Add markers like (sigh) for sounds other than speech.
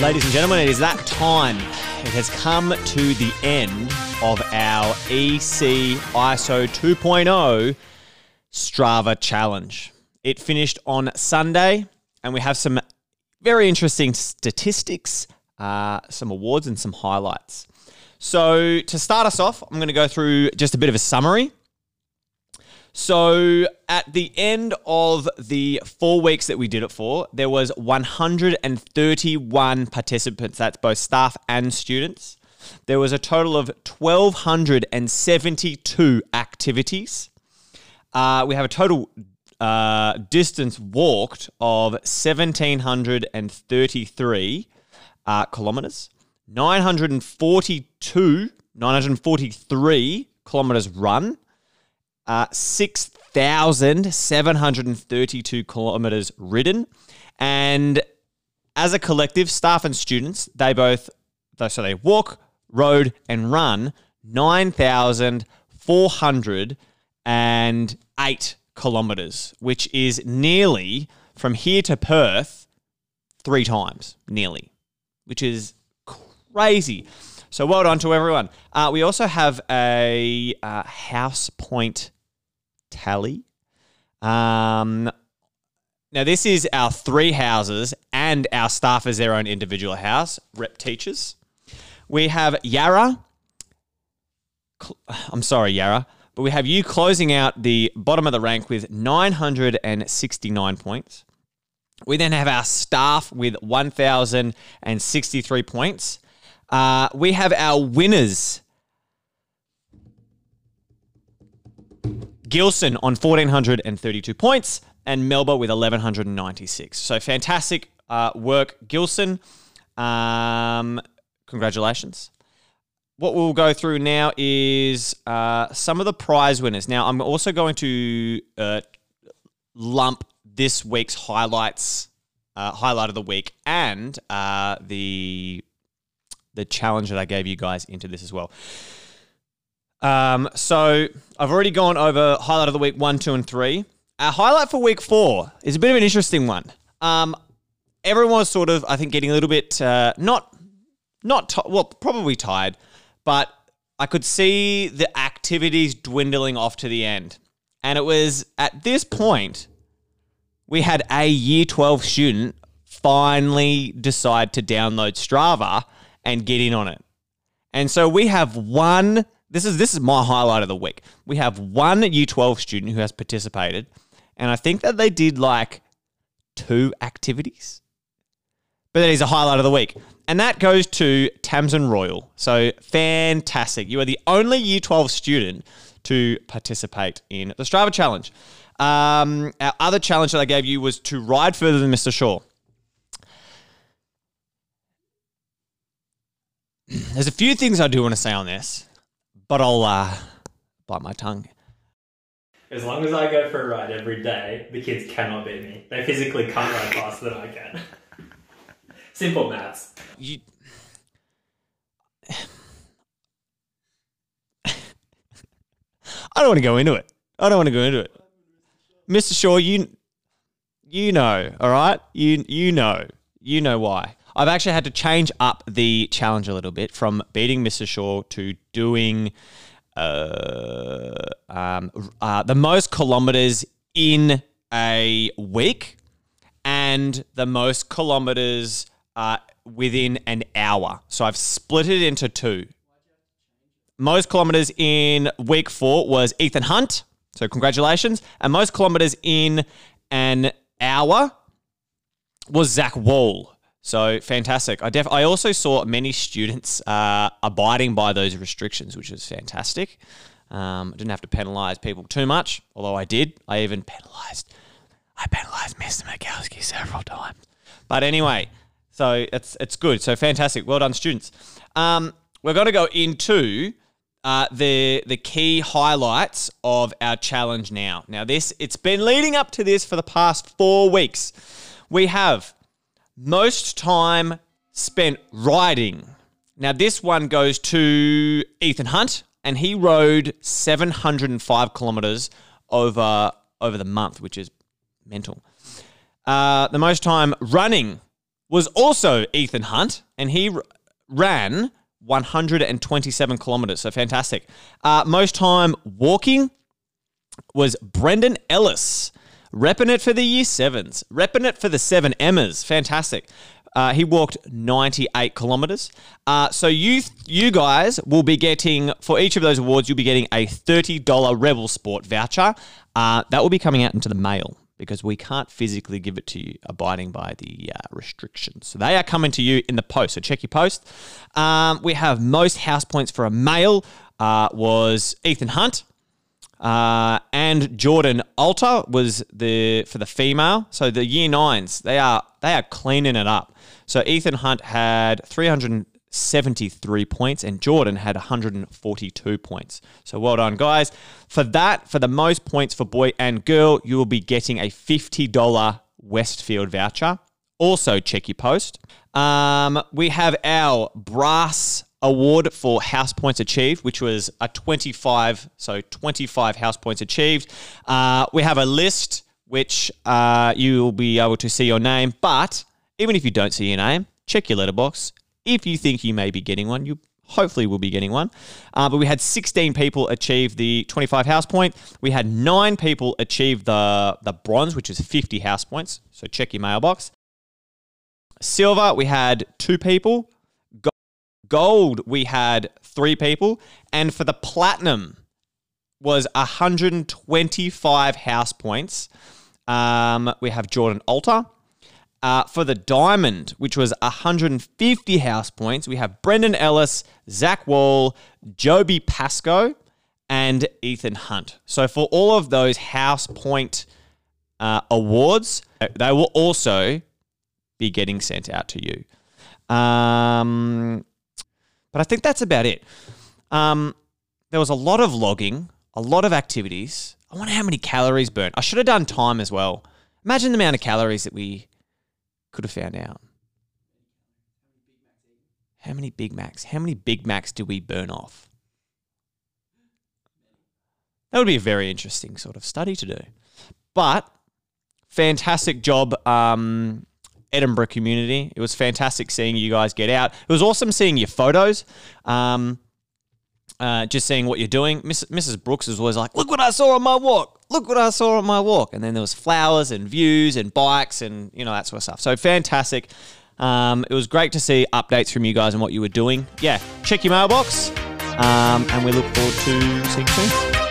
Ladies and gentlemen, it is that time. It has come to the end of our EC ISO 2.0 Strava challenge. It finished on Sunday, and we have some very interesting statistics, uh, some awards, and some highlights. So, to start us off, I'm going to go through just a bit of a summary. So, at the end of the four weeks that we did it for, there was 131 participants. That's both staff and students. There was a total of 1,272 activities. Uh, we have a total uh, distance walked of 1,733 uh, kilometers, 942, 943 kilometers run, uh, 6,732 kilometers ridden. And as a collective, staff and students, they both, so they walk, rode, and run 9,408 kilometers, which is nearly from here to Perth three times, nearly, which is crazy. So well done to everyone. Uh, we also have a uh, house point tally. Um, now, this is our three houses and our staff as their own individual house, rep teachers. We have Yarra. I'm sorry, Yara, but we have you closing out the bottom of the rank with 969 points. We then have our staff with 1,063 points. Uh, we have our winners. Gilson on 1,432 points and Melba with 1,196. So fantastic uh, work, Gilson. Um, congratulations. What we'll go through now is uh, some of the prize winners. Now, I'm also going to uh, lump this week's highlights, uh, highlight of the week, and uh, the the challenge that I gave you guys into this as well. Um, so I've already gone over highlight of the week one, two, and three. Our highlight for week four is a bit of an interesting one. Um, everyone was sort of, I think, getting a little bit uh, not, not t- well, probably tired, but I could see the activities dwindling off to the end, and it was at this point we had a year twelve student finally decide to download Strava and get in on it. And so we have one this is this is my highlight of the week. We have one Year 12 student who has participated, and I think that they did like two activities. But that is a highlight of the week. And that goes to Tamsin Royal. So fantastic. You are the only Year 12 student to participate in the Strava Challenge. Um, our other challenge that I gave you was to ride further than Mr. Shaw. There's a few things I do want to say on this, but I'll uh, bite my tongue. As long as I go for a ride every day, the kids cannot beat me. They physically can't ride faster than I can. (laughs) Simple maths. You. I don't want to go into it. I don't want to go into it. Mr. Shaw, you you know, all right? You you know. You know why. I've actually had to change up the challenge a little bit from beating Mr. Shaw to doing uh, um, uh, the most kilometers in a week and the most kilometers uh, within an hour. So I've split it into two. Most kilometers in week four was Ethan Hunt. So congratulations. And most kilometers in an hour was Zach Wall. So fantastic. I def- I also saw many students uh, abiding by those restrictions, which is fantastic. Um, I didn't have to penalise people too much, although I did. I even penalised. I penalised Mr. Mikowski several times. But anyway, so it's it's good. So fantastic. Well done, students. Um, we're going to go into uh, the the key highlights of our challenge now. Now this it's been leading up to this for the past four weeks. We have most time spent riding. Now, this one goes to Ethan Hunt, and he rode 705 kilometers over, over the month, which is mental. Uh, the most time running was also Ethan Hunt, and he r- ran 127 kilometers. So fantastic. Uh, most time walking was Brendan Ellis, repping it for the year sevens, repping it for the seven Emmas. Fantastic. Uh, he walked 98 kilometers. Uh, so you you guys will be getting for each of those awards, you'll be getting a $30 Rebel Sport voucher. Uh, that will be coming out into the mail because we can't physically give it to you, abiding by the uh, restrictions. So they are coming to you in the post. So check your post. Um, we have most house points for a male uh, was Ethan Hunt. Uh, and Jordan Alter was the for the female. So the year nines, they are they are cleaning it up. So Ethan Hunt had 373 points and Jordan had 142 points. So well done, guys. For that, for the most points for boy and girl, you will be getting a $50 Westfield voucher. Also, check your post. Um, we have our brass award for house points achieved, which was a 25, so 25 house points achieved. Uh, we have a list which uh, you will be able to see your name, but even if you don't see your name, check your letterbox. If you think you may be getting one, you hopefully will be getting one. Uh, but we had 16 people achieve the 25 house point. We had nine people achieve the, the bronze, which is 50 house points. So check your mailbox. Silver, we had two people. Gold, we had three people. And for the platinum, was 125 house points. Um, we have Jordan Alter. Uh, for the diamond, which was 150 house points, we have Brendan Ellis, Zach Wall, Joby Pasco, and Ethan Hunt. So for all of those house point uh, awards, they will also be getting sent out to you. Um, but I think that's about it. Um, there was a lot of logging, a lot of activities. I wonder how many calories burnt. I should have done time as well. Imagine the amount of calories that we could have found out. How many Big Macs? How many Big Macs do we burn off? That would be a very interesting sort of study to do. But fantastic job, um, Edinburgh community. It was fantastic seeing you guys get out. It was awesome seeing your photos. Um, uh, just seeing what you're doing. Miss, Mrs. Brooks was always like, "Look what I saw on my walk! Look what I saw on my walk!" And then there was flowers and views and bikes and you know that sort of stuff. So fantastic. Um, it was great to see updates from you guys and what you were doing. Yeah, check your mailbox, um, and we look forward to seeing you soon.